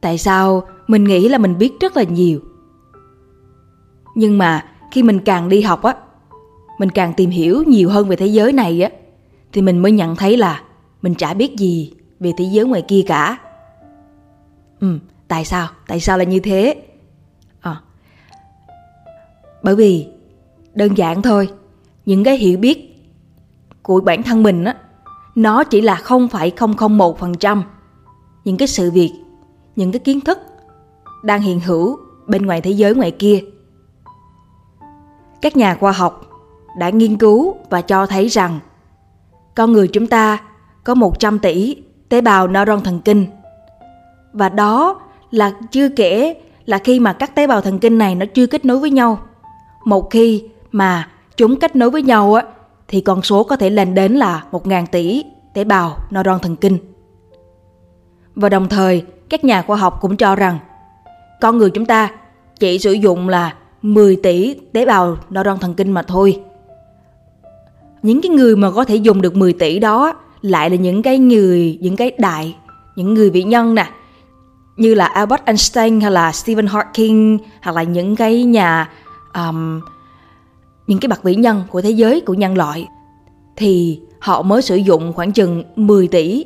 Tại sao mình nghĩ là mình biết rất là nhiều Nhưng mà khi mình càng đi học á Mình càng tìm hiểu nhiều hơn về thế giới này á Thì mình mới nhận thấy là Mình chả biết gì về thế giới ngoài kia cả Ừ, tại sao? Tại sao là như thế? À, bởi vì đơn giản thôi Những cái hiểu biết của bản thân mình á Nó chỉ là 0,001% Những cái sự việc những cái kiến thức đang hiện hữu bên ngoài thế giới ngoài kia. Các nhà khoa học đã nghiên cứu và cho thấy rằng con người chúng ta có 100 tỷ tế bào neuron thần kinh. Và đó là chưa kể là khi mà các tế bào thần kinh này nó chưa kết nối với nhau. Một khi mà chúng kết nối với nhau á, thì con số có thể lên đến là 1.000 tỷ tế bào neuron thần kinh. Và đồng thời các nhà khoa học cũng cho rằng con người chúng ta chỉ sử dụng là 10 tỷ tế bào neuron thần kinh mà thôi. Những cái người mà có thể dùng được 10 tỷ đó lại là những cái người, những cái đại, những người vị nhân nè, như là Albert Einstein hay là Stephen Hawking hoặc là những cái nhà um, những cái bậc vĩ nhân của thế giới của nhân loại thì họ mới sử dụng khoảng chừng 10 tỷ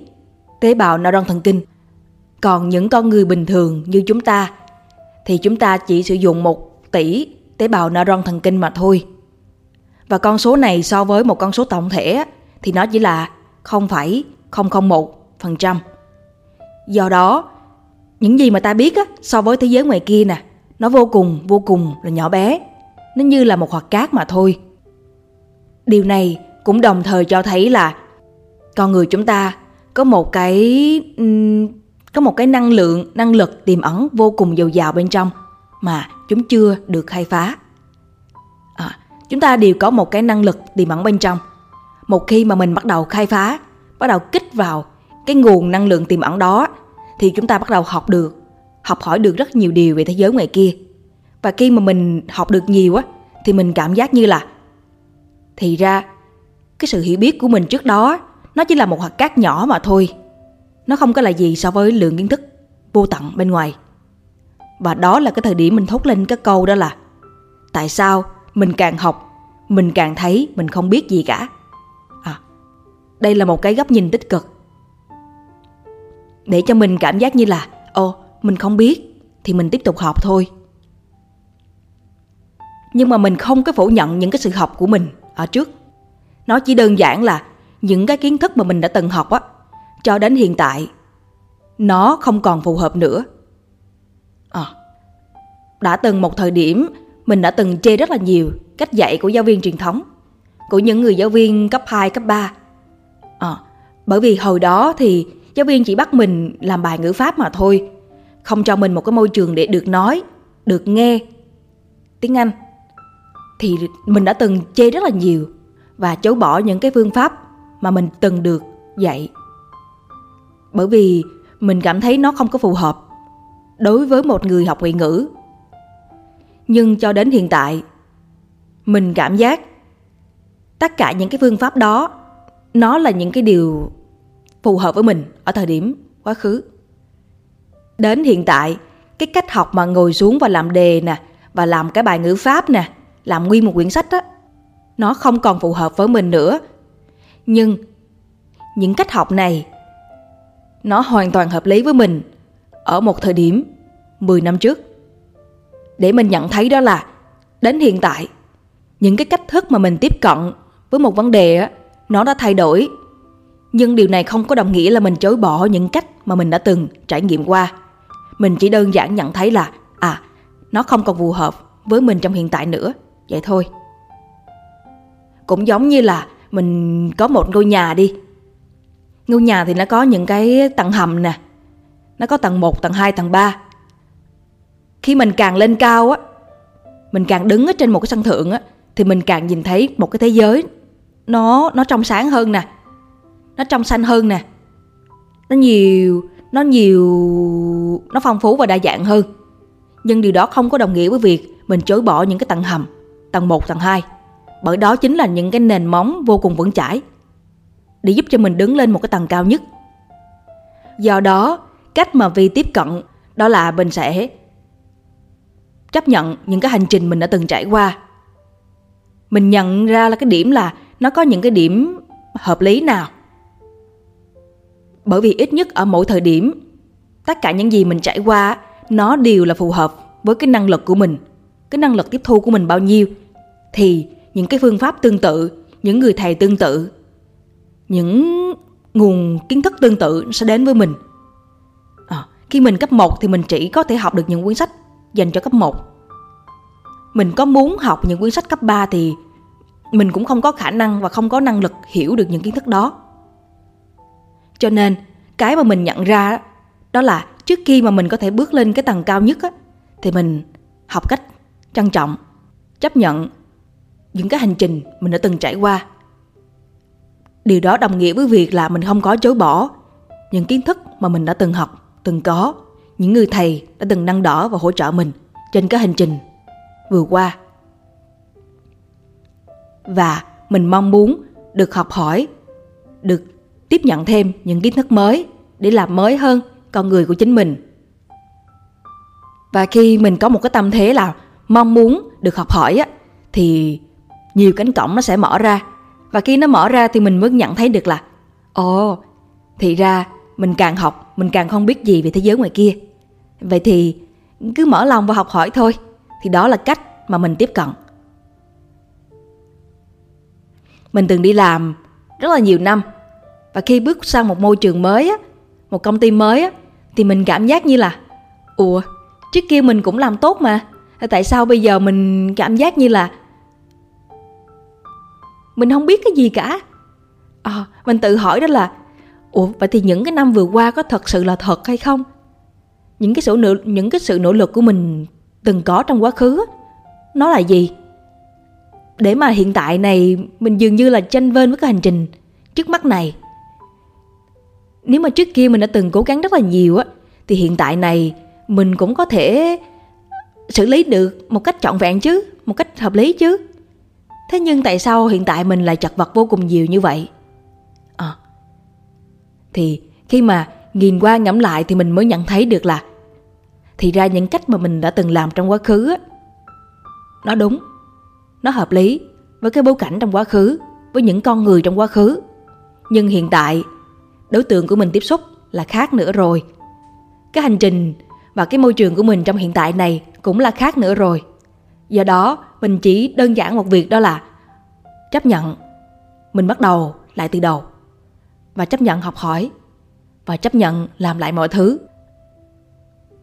tế bào neuron thần kinh còn những con người bình thường như chúng ta thì chúng ta chỉ sử dụng một tỷ tế bào neuron thần kinh mà thôi. Và con số này so với một con số tổng thể thì nó chỉ là 0,001%. Do đó, những gì mà ta biết á, so với thế giới ngoài kia nè, nó vô cùng vô cùng là nhỏ bé. Nó như là một hạt cát mà thôi. Điều này cũng đồng thời cho thấy là con người chúng ta có một cái có một cái năng lượng, năng lực tiềm ẩn vô cùng dồi dào bên trong mà chúng chưa được khai phá. À, chúng ta đều có một cái năng lực tiềm ẩn bên trong. Một khi mà mình bắt đầu khai phá, bắt đầu kích vào cái nguồn năng lượng tiềm ẩn đó thì chúng ta bắt đầu học được, học hỏi được rất nhiều điều về thế giới ngoài kia. Và khi mà mình học được nhiều á thì mình cảm giác như là thì ra cái sự hiểu biết của mình trước đó nó chỉ là một hạt cát nhỏ mà thôi nó không có là gì so với lượng kiến thức vô tận bên ngoài. Và đó là cái thời điểm mình thốt lên cái câu đó là Tại sao mình càng học, mình càng thấy mình không biết gì cả. À, đây là một cái góc nhìn tích cực. Để cho mình cảm giác như là Ồ, mình không biết thì mình tiếp tục học thôi. Nhưng mà mình không có phủ nhận những cái sự học của mình ở trước. Nó chỉ đơn giản là những cái kiến thức mà mình đã từng học á cho đến hiện tại nó không còn phù hợp nữa. À, đã từng một thời điểm mình đã từng chê rất là nhiều cách dạy của giáo viên truyền thống, của những người giáo viên cấp 2, cấp 3. À, bởi vì hồi đó thì giáo viên chỉ bắt mình làm bài ngữ pháp mà thôi, không cho mình một cái môi trường để được nói, được nghe tiếng Anh. Thì mình đã từng chê rất là nhiều và chối bỏ những cái phương pháp mà mình từng được dạy bởi vì mình cảm thấy nó không có phù hợp đối với một người học ngoại ngữ. Nhưng cho đến hiện tại, mình cảm giác tất cả những cái phương pháp đó nó là những cái điều phù hợp với mình ở thời điểm quá khứ. Đến hiện tại, cái cách học mà ngồi xuống và làm đề nè và làm cái bài ngữ pháp nè, làm nguyên một quyển sách á, nó không còn phù hợp với mình nữa. Nhưng những cách học này nó hoàn toàn hợp lý với mình ở một thời điểm 10 năm trước. Để mình nhận thấy đó là đến hiện tại, những cái cách thức mà mình tiếp cận với một vấn đề nó đã thay đổi. Nhưng điều này không có đồng nghĩa là mình chối bỏ những cách mà mình đã từng trải nghiệm qua. Mình chỉ đơn giản nhận thấy là à, nó không còn phù hợp với mình trong hiện tại nữa, vậy thôi. Cũng giống như là mình có một ngôi nhà đi Ngôi nhà thì nó có những cái tầng hầm nè. Nó có tầng 1, tầng 2, tầng 3 Khi mình càng lên cao á Mình càng đứng ở trên một cái sân thượng á Thì mình càng nhìn thấy một cái thế giới Nó nó trong sáng hơn nè. Nó trong xanh hơn nè. Nó nhiều Nó nhiều Nó phong phú và đa dạng hơn. Nhưng điều đó không có đồng nghĩa với việc Mình chối bỏ những cái tầng hầm Tầng 1, tầng 2 Bởi đó chính là những cái nền móng vô cùng vững chãi để giúp cho mình đứng lên một cái tầng cao nhất. Do đó, cách mà Vi tiếp cận đó là mình sẽ chấp nhận những cái hành trình mình đã từng trải qua mình nhận ra là cái điểm là nó có những cái điểm hợp lý nào bởi vì ít nhất ở mỗi thời điểm tất cả những gì mình trải qua nó đều là phù hợp với cái năng lực của mình cái năng lực tiếp thu của mình bao nhiêu thì những cái phương pháp tương tự những người thầy tương tự những nguồn kiến thức tương tự sẽ đến với mình. À, khi mình cấp 1 thì mình chỉ có thể học được những cuốn sách dành cho cấp 1 mình có muốn học những cuốn sách cấp 3 thì mình cũng không có khả năng và không có năng lực hiểu được những kiến thức đó. Cho nên cái mà mình nhận ra đó là trước khi mà mình có thể bước lên cái tầng cao nhất á, thì mình học cách trân trọng chấp nhận những cái hành trình mình đã từng trải qua điều đó đồng nghĩa với việc là mình không có chối bỏ. Những kiến thức mà mình đã từng học, từng có, những người thầy đã từng nâng đỡ và hỗ trợ mình trên cái hành trình vừa qua. Và mình mong muốn được học hỏi, được tiếp nhận thêm những kiến thức mới để làm mới hơn con người của chính mình. Và khi mình có một cái tâm thế là mong muốn được học hỏi á, thì nhiều cánh cổng nó sẽ mở ra và khi nó mở ra thì mình mới nhận thấy được là, ồ, thì ra mình càng học, mình càng không biết gì về thế giới ngoài kia. Vậy thì cứ mở lòng và học hỏi thôi, thì đó là cách mà mình tiếp cận. Mình từng đi làm rất là nhiều năm, và khi bước sang một môi trường mới á, một công ty mới á, thì mình cảm giác như là, ủa, trước kia mình cũng làm tốt mà, tại sao bây giờ mình cảm giác như là mình không biết cái gì cả. À, mình tự hỏi đó là ủa vậy thì những cái năm vừa qua có thật sự là thật hay không? Những cái sự nỗ những cái sự nỗ lực của mình từng có trong quá khứ nó là gì? Để mà hiện tại này mình dường như là tranh vên với cái hành trình trước mắt này. Nếu mà trước kia mình đã từng cố gắng rất là nhiều á thì hiện tại này mình cũng có thể xử lý được một cách trọn vẹn chứ một cách hợp lý chứ thế nhưng tại sao hiện tại mình lại chật vật vô cùng nhiều như vậy? À, thì khi mà nhìn qua ngẫm lại thì mình mới nhận thấy được là thì ra những cách mà mình đã từng làm trong quá khứ á nó đúng nó hợp lý với cái bối cảnh trong quá khứ với những con người trong quá khứ. Nhưng hiện tại đối tượng của mình tiếp xúc là khác nữa rồi. Cái hành trình và cái môi trường của mình trong hiện tại này cũng là khác nữa rồi do đó mình chỉ đơn giản một việc đó là chấp nhận. Mình bắt đầu lại từ đầu và chấp nhận học hỏi và chấp nhận làm lại mọi thứ.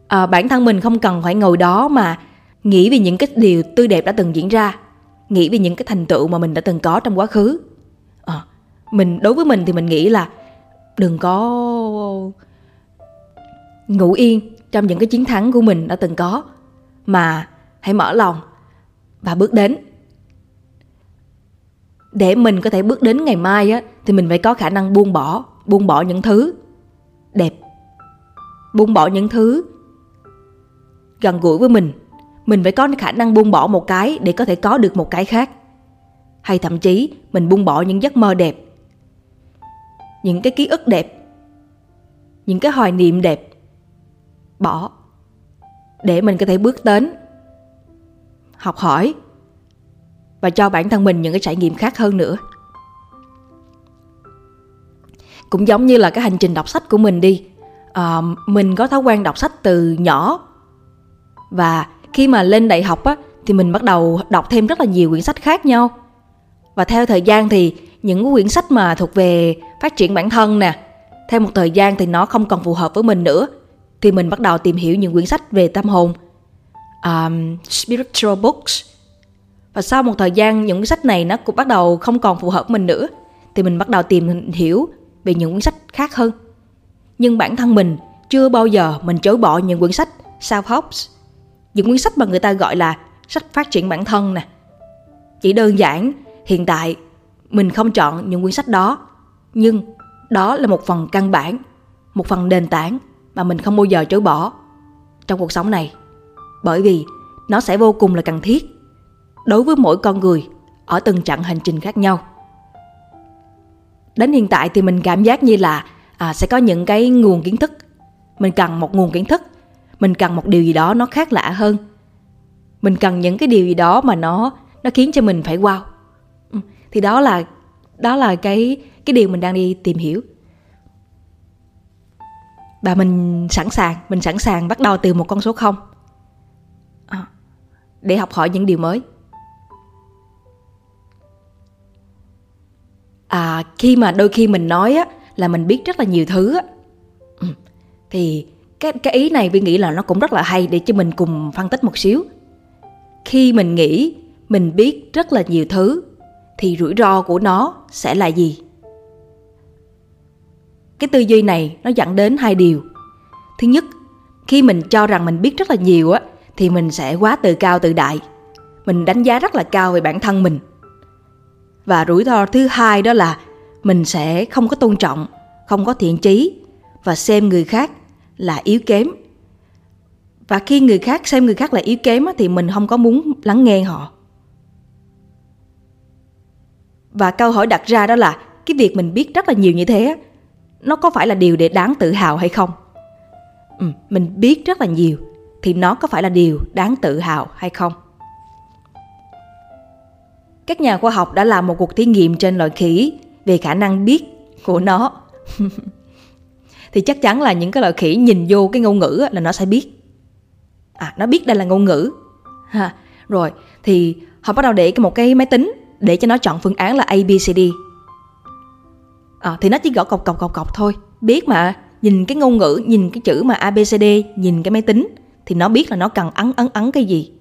À, bản thân mình không cần phải ngồi đó mà nghĩ về những cái điều tươi đẹp đã từng diễn ra nghĩ về những cái thành tựu mà mình đã từng có trong quá khứ. À, mình đối với mình thì mình nghĩ là đừng có ngủ yên trong những cái chiến thắng của mình đã từng có mà hãy mở lòng và bước đến. Để mình có thể bước đến ngày mai á, thì mình phải có khả năng buông bỏ buông bỏ những thứ đẹp, buông bỏ những thứ gần gũi với mình. Mình phải có khả năng buông bỏ một cái để có thể có được một cái khác. Hay thậm chí, mình buông bỏ những giấc mơ đẹp, những cái ký ức đẹp, những cái hoài niệm đẹp, bỏ, để mình có thể bước đến học hỏi và cho bản thân mình những cái trải nghiệm khác hơn nữa. Cũng giống như là cái hành trình đọc sách của mình đi à, mình có thói quen đọc sách từ nhỏ và khi mà lên đại học á thì mình bắt đầu đọc thêm rất là nhiều quyển sách khác nhau. Và theo thời gian thì những quyển sách mà thuộc về phát triển bản thân nè theo một thời gian thì nó không còn phù hợp với mình nữa thì mình bắt đầu tìm hiểu những quyển sách về tâm hồn um, spiritual books. Và sau một thời gian những quyển sách này nó cũng bắt đầu không còn phù hợp mình nữa. Thì mình bắt đầu tìm hiểu về những quyển sách khác hơn. Nhưng bản thân mình chưa bao giờ mình chối bỏ những quyển sách self help những quyển sách mà người ta gọi là sách phát triển bản thân nè. Chỉ đơn giản hiện tại mình không chọn những quyển sách đó. Nhưng đó là một phần căn bản một phần nền tảng mà mình không bao giờ chối bỏ trong cuộc sống này bởi vì nó sẽ vô cùng là cần thiết đối với mỗi con người ở từng chặng hành trình khác nhau. Đến hiện tại thì mình cảm giác như là à, sẽ có những cái nguồn kiến thức. Mình cần một nguồn kiến thức mình cần một điều gì đó nó khác lạ hơn. Mình cần những cái điều gì đó mà nó nó khiến cho mình phải wow. Ừ, thì đó là đó là cái cái điều mình đang đi tìm hiểu. Và mình sẵn sàng mình sẵn sàng bắt đầu từ một con số không để học hỏi những điều mới. À khi mà đôi khi mình nói á, là mình biết rất là nhiều thứ á. Ừ, thì cái cái ý này vi nghĩ là nó cũng rất là hay để cho mình cùng phân tích một xíu. Khi mình nghĩ mình biết rất là nhiều thứ, thì rủi ro của nó sẽ là gì? Cái tư duy này nó dẫn đến hai điều. Thứ nhất, khi mình cho rằng mình biết rất là nhiều á thì mình sẽ quá tự cao tự đại. Mình đánh giá rất là cao về bản thân mình. Và rủi ro thứ hai đó là mình sẽ không có tôn trọng không có thiện chí và xem người khác là yếu kém. Và khi người khác xem người khác là yếu kém thì mình không có muốn lắng nghe họ. Và câu hỏi đặt ra đó là cái việc mình biết rất là nhiều như thế nó có phải là điều để đáng tự hào hay không? Ừ, mình biết rất là nhiều thì nó có phải là điều đáng tự hào hay không? Các nhà khoa học đã làm một cuộc thí nghiệm trên loài khỉ về khả năng biết của nó. Thì chắc chắn là những cái loài khỉ nhìn vô cái ngôn ngữ là nó sẽ biết. À nó biết đây là ngôn ngữ. Ha rồi thì họ bắt đầu để một cái máy tính để cho nó chọn phương án là ABCD à, thì nó chỉ gõ cọc cọc cọc cọc thôi. Biết mà nhìn cái ngôn ngữ nhìn cái chữ mà ABCD nhìn cái máy tính thì nó biết là nó cần ấn ấn ấn cái gì.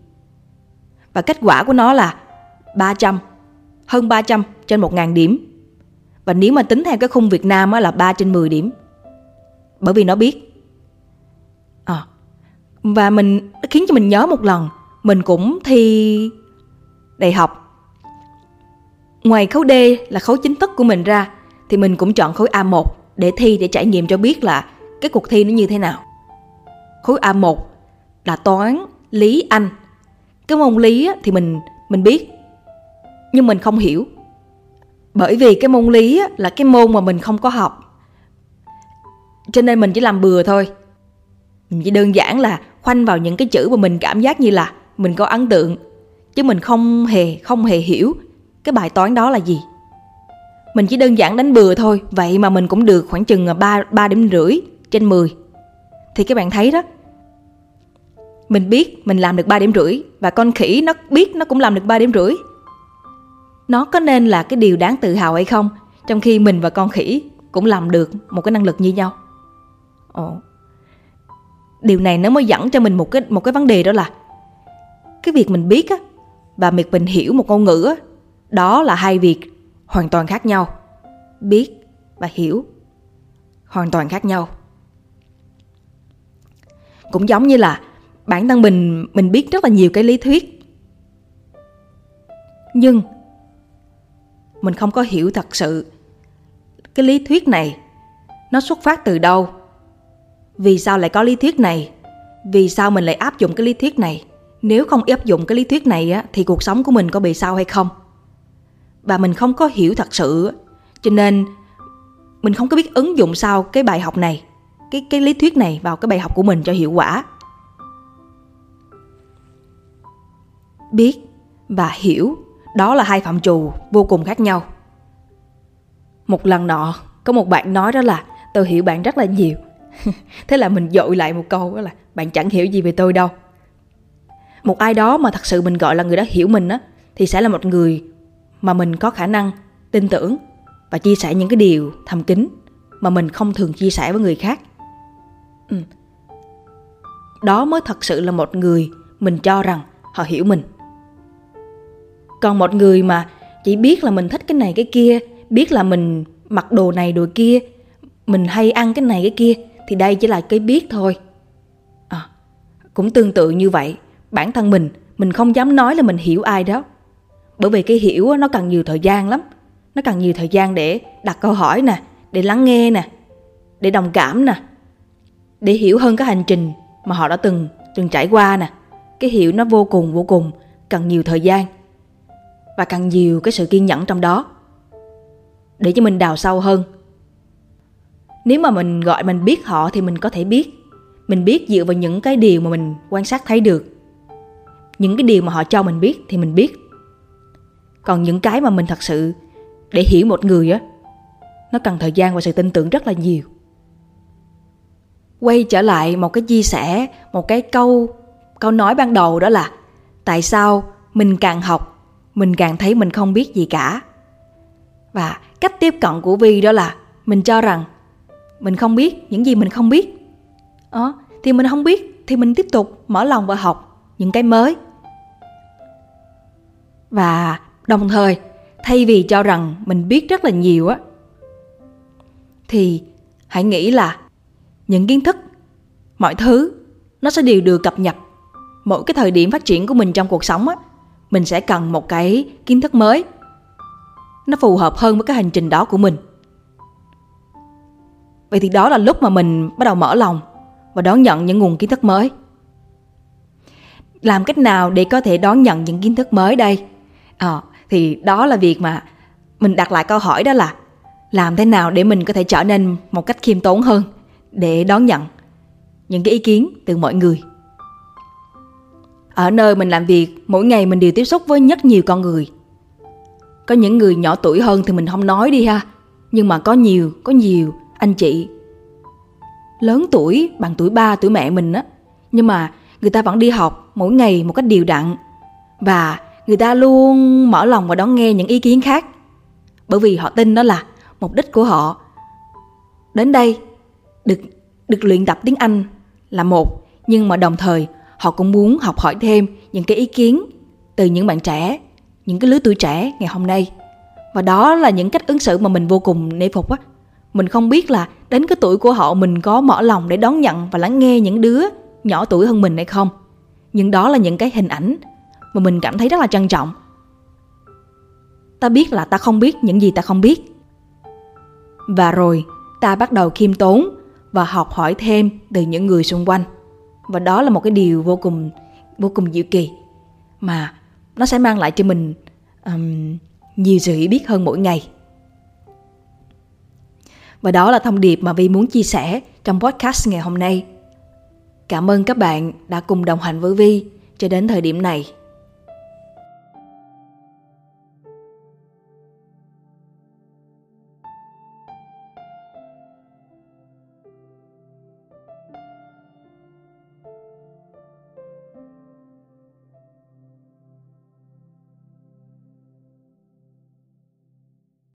Và kết quả của nó là 300 hơn 300 trên 1.000 điểm. Và nếu mà tính theo cái khung Việt Nam là 3 trên 10 điểm. Bởi vì nó biết. À, và mình khiến cho mình nhớ một lần mình cũng thi đại học. Ngoài khối D là khối chính thức của mình ra thì mình cũng chọn khối A1 để thi để trải nghiệm cho biết là cái cuộc thi nó như thế nào. Khối A1 là toán lý anh. Cái môn lý thì mình mình biết nhưng mình không hiểu. Bởi vì cái môn lý là cái môn mà mình không có học. Cho nên mình chỉ làm bừa thôi. Mình chỉ đơn giản là khoanh vào những cái chữ mà mình cảm giác như là mình có ấn tượng. Chứ mình không hề không hề hiểu cái bài toán đó là gì. Mình chỉ đơn giản đánh bừa thôi vậy mà mình cũng được khoảng chừng à, 3, 3 điểm rưỡi trên 10 thì các bạn thấy đó mình biết mình làm được 3 điểm rưỡi, và con khỉ nó biết nó cũng làm được 3 điểm rưỡi. Nó có nên là cái điều đáng tự hào hay không, trong khi mình và con khỉ cũng làm được một cái năng lực như nhau? Ồ. Điều này nó mới dẫn cho mình một cái một cái vấn đề đó là cái việc mình biết á, và việc mình hiểu một ngôn ngữ á, đó là hai việc hoàn toàn khác nhau. Biết và hiểu hoàn toàn khác nhau. Cũng giống như là bản thân mình mình biết rất là nhiều cái lý thuyết. Nhưng mình không có hiểu thật sự cái lý thuyết này nó xuất phát từ đâu. Vì sao lại có lý thuyết này? Vì sao mình lại áp dụng cái lý thuyết này? Nếu không áp dụng cái lý thuyết này á, thì cuộc sống của mình có bị sao hay không? Và mình không có hiểu thật sự cho nên mình không có biết ứng dụng sao cái bài học này cái cái lý thuyết này vào cái bài học của mình cho hiệu quả. Biết và hiểu đó là hai phạm trù vô cùng khác nhau. Một lần nọ, có một bạn nói đó là tôi hiểu bạn rất là nhiều. Thế là mình dội lại một câu đó là, bạn chẳng hiểu gì về tôi đâu. Một ai đó mà thật sự mình gọi là người đó hiểu mình á, thì sẽ là một người mà mình có khả năng tin tưởng và chia sẻ những cái điều thầm kín mà mình không thường chia sẻ với người khác. Ừ. đó mới thật sự là một người mình cho rằng họ hiểu mình còn một người mà chỉ biết là mình thích cái này cái kia biết là mình mặc đồ này đồ kia mình hay ăn cái này cái kia thì đây chỉ là cái biết thôi. À, cũng tương tự như vậy bản thân mình mình không dám nói là mình hiểu ai đó. Bởi vì cái hiểu nó cần nhiều thời gian lắm. Nó cần nhiều thời gian để đặt câu hỏi nè để lắng nghe nè để đồng cảm nè để hiểu hơn cái hành trình mà họ đã từng từng trải qua nè. Cái hiểu nó vô cùng vô cùng cần nhiều thời gian và càng nhiều cái sự kiên nhẫn trong đó, để cho mình đào sâu hơn. Nếu mà mình gọi mình biết họ thì mình có thể biết. Mình biết dựa vào những cái điều mà mình quan sát thấy được. Những cái điều mà họ cho mình biết thì mình biết. Còn những cái mà mình thật sự để hiểu một người á, nó cần thời gian và sự tin tưởng rất là nhiều. Quay trở lại một cái chia sẻ, một cái câu câu nói ban đầu đó là, tại sao mình càng học mình càng thấy mình không biết gì cả. Và cách tiếp cận của vi đó là mình cho rằng mình không biết những gì mình không biết. Ờ, thì mình không biết thì mình tiếp tục mở lòng và học những cái mới. Và đồng thời thay vì cho rằng mình biết rất là nhiều á thì hãy nghĩ là những kiến thức mọi thứ nó sẽ đều được cập nhật mỗi cái thời điểm phát triển của mình trong cuộc sống á mình sẽ cần một cái kiến thức mới. Nó phù hợp hơn với cái hành trình đó của mình. Vậy thì đó là lúc mà mình bắt đầu mở lòng và đón nhận những nguồn kiến thức mới. Làm cách nào để có thể đón nhận những kiến thức mới đây? À, thì đó là việc mà mình đặt lại câu hỏi đó là làm thế nào để mình có thể trở nên một cách khiêm tốn hơn để đón nhận những cái ý kiến từ mọi người? Ở nơi mình làm việc, mỗi ngày mình đều tiếp xúc với rất nhiều con người. Có những người nhỏ tuổi hơn thì mình không nói đi ha, nhưng mà có nhiều có nhiều anh chị. Lớn tuổi, bằng tuổi ba, tuổi mẹ mình á, nhưng mà người ta vẫn đi học mỗi ngày một cách đều đặn và người ta luôn mở lòng và đón nghe những ý kiến khác, bởi vì họ tin đó là mục đích của họ. Đến đây, được được luyện tập tiếng Anh là một, nhưng mà đồng thời họ cũng muốn học hỏi thêm những cái ý kiến từ những bạn trẻ, những cái lứa tuổi trẻ ngày hôm nay. Và đó là những cách ứng xử mà mình vô cùng nể phục á. Mình không biết là đến cái tuổi của họ mình có mở lòng để đón nhận và lắng nghe những đứa nhỏ tuổi hơn mình hay không. Nhưng đó là những cái hình ảnh mà mình cảm thấy rất là trân trọng. Ta biết là ta không biết những gì ta không biết. Và rồi ta bắt đầu khiêm tốn và học hỏi thêm từ những người xung quanh và đó là một cái điều vô cùng vô cùng diệu kỳ mà nó sẽ mang lại cho mình um, nhiều sự hiểu biết hơn mỗi ngày. Và đó là thông điệp mà vi muốn chia sẻ trong podcast ngày hôm nay. Cảm ơn các bạn đã cùng đồng hành với vi cho đến thời điểm này.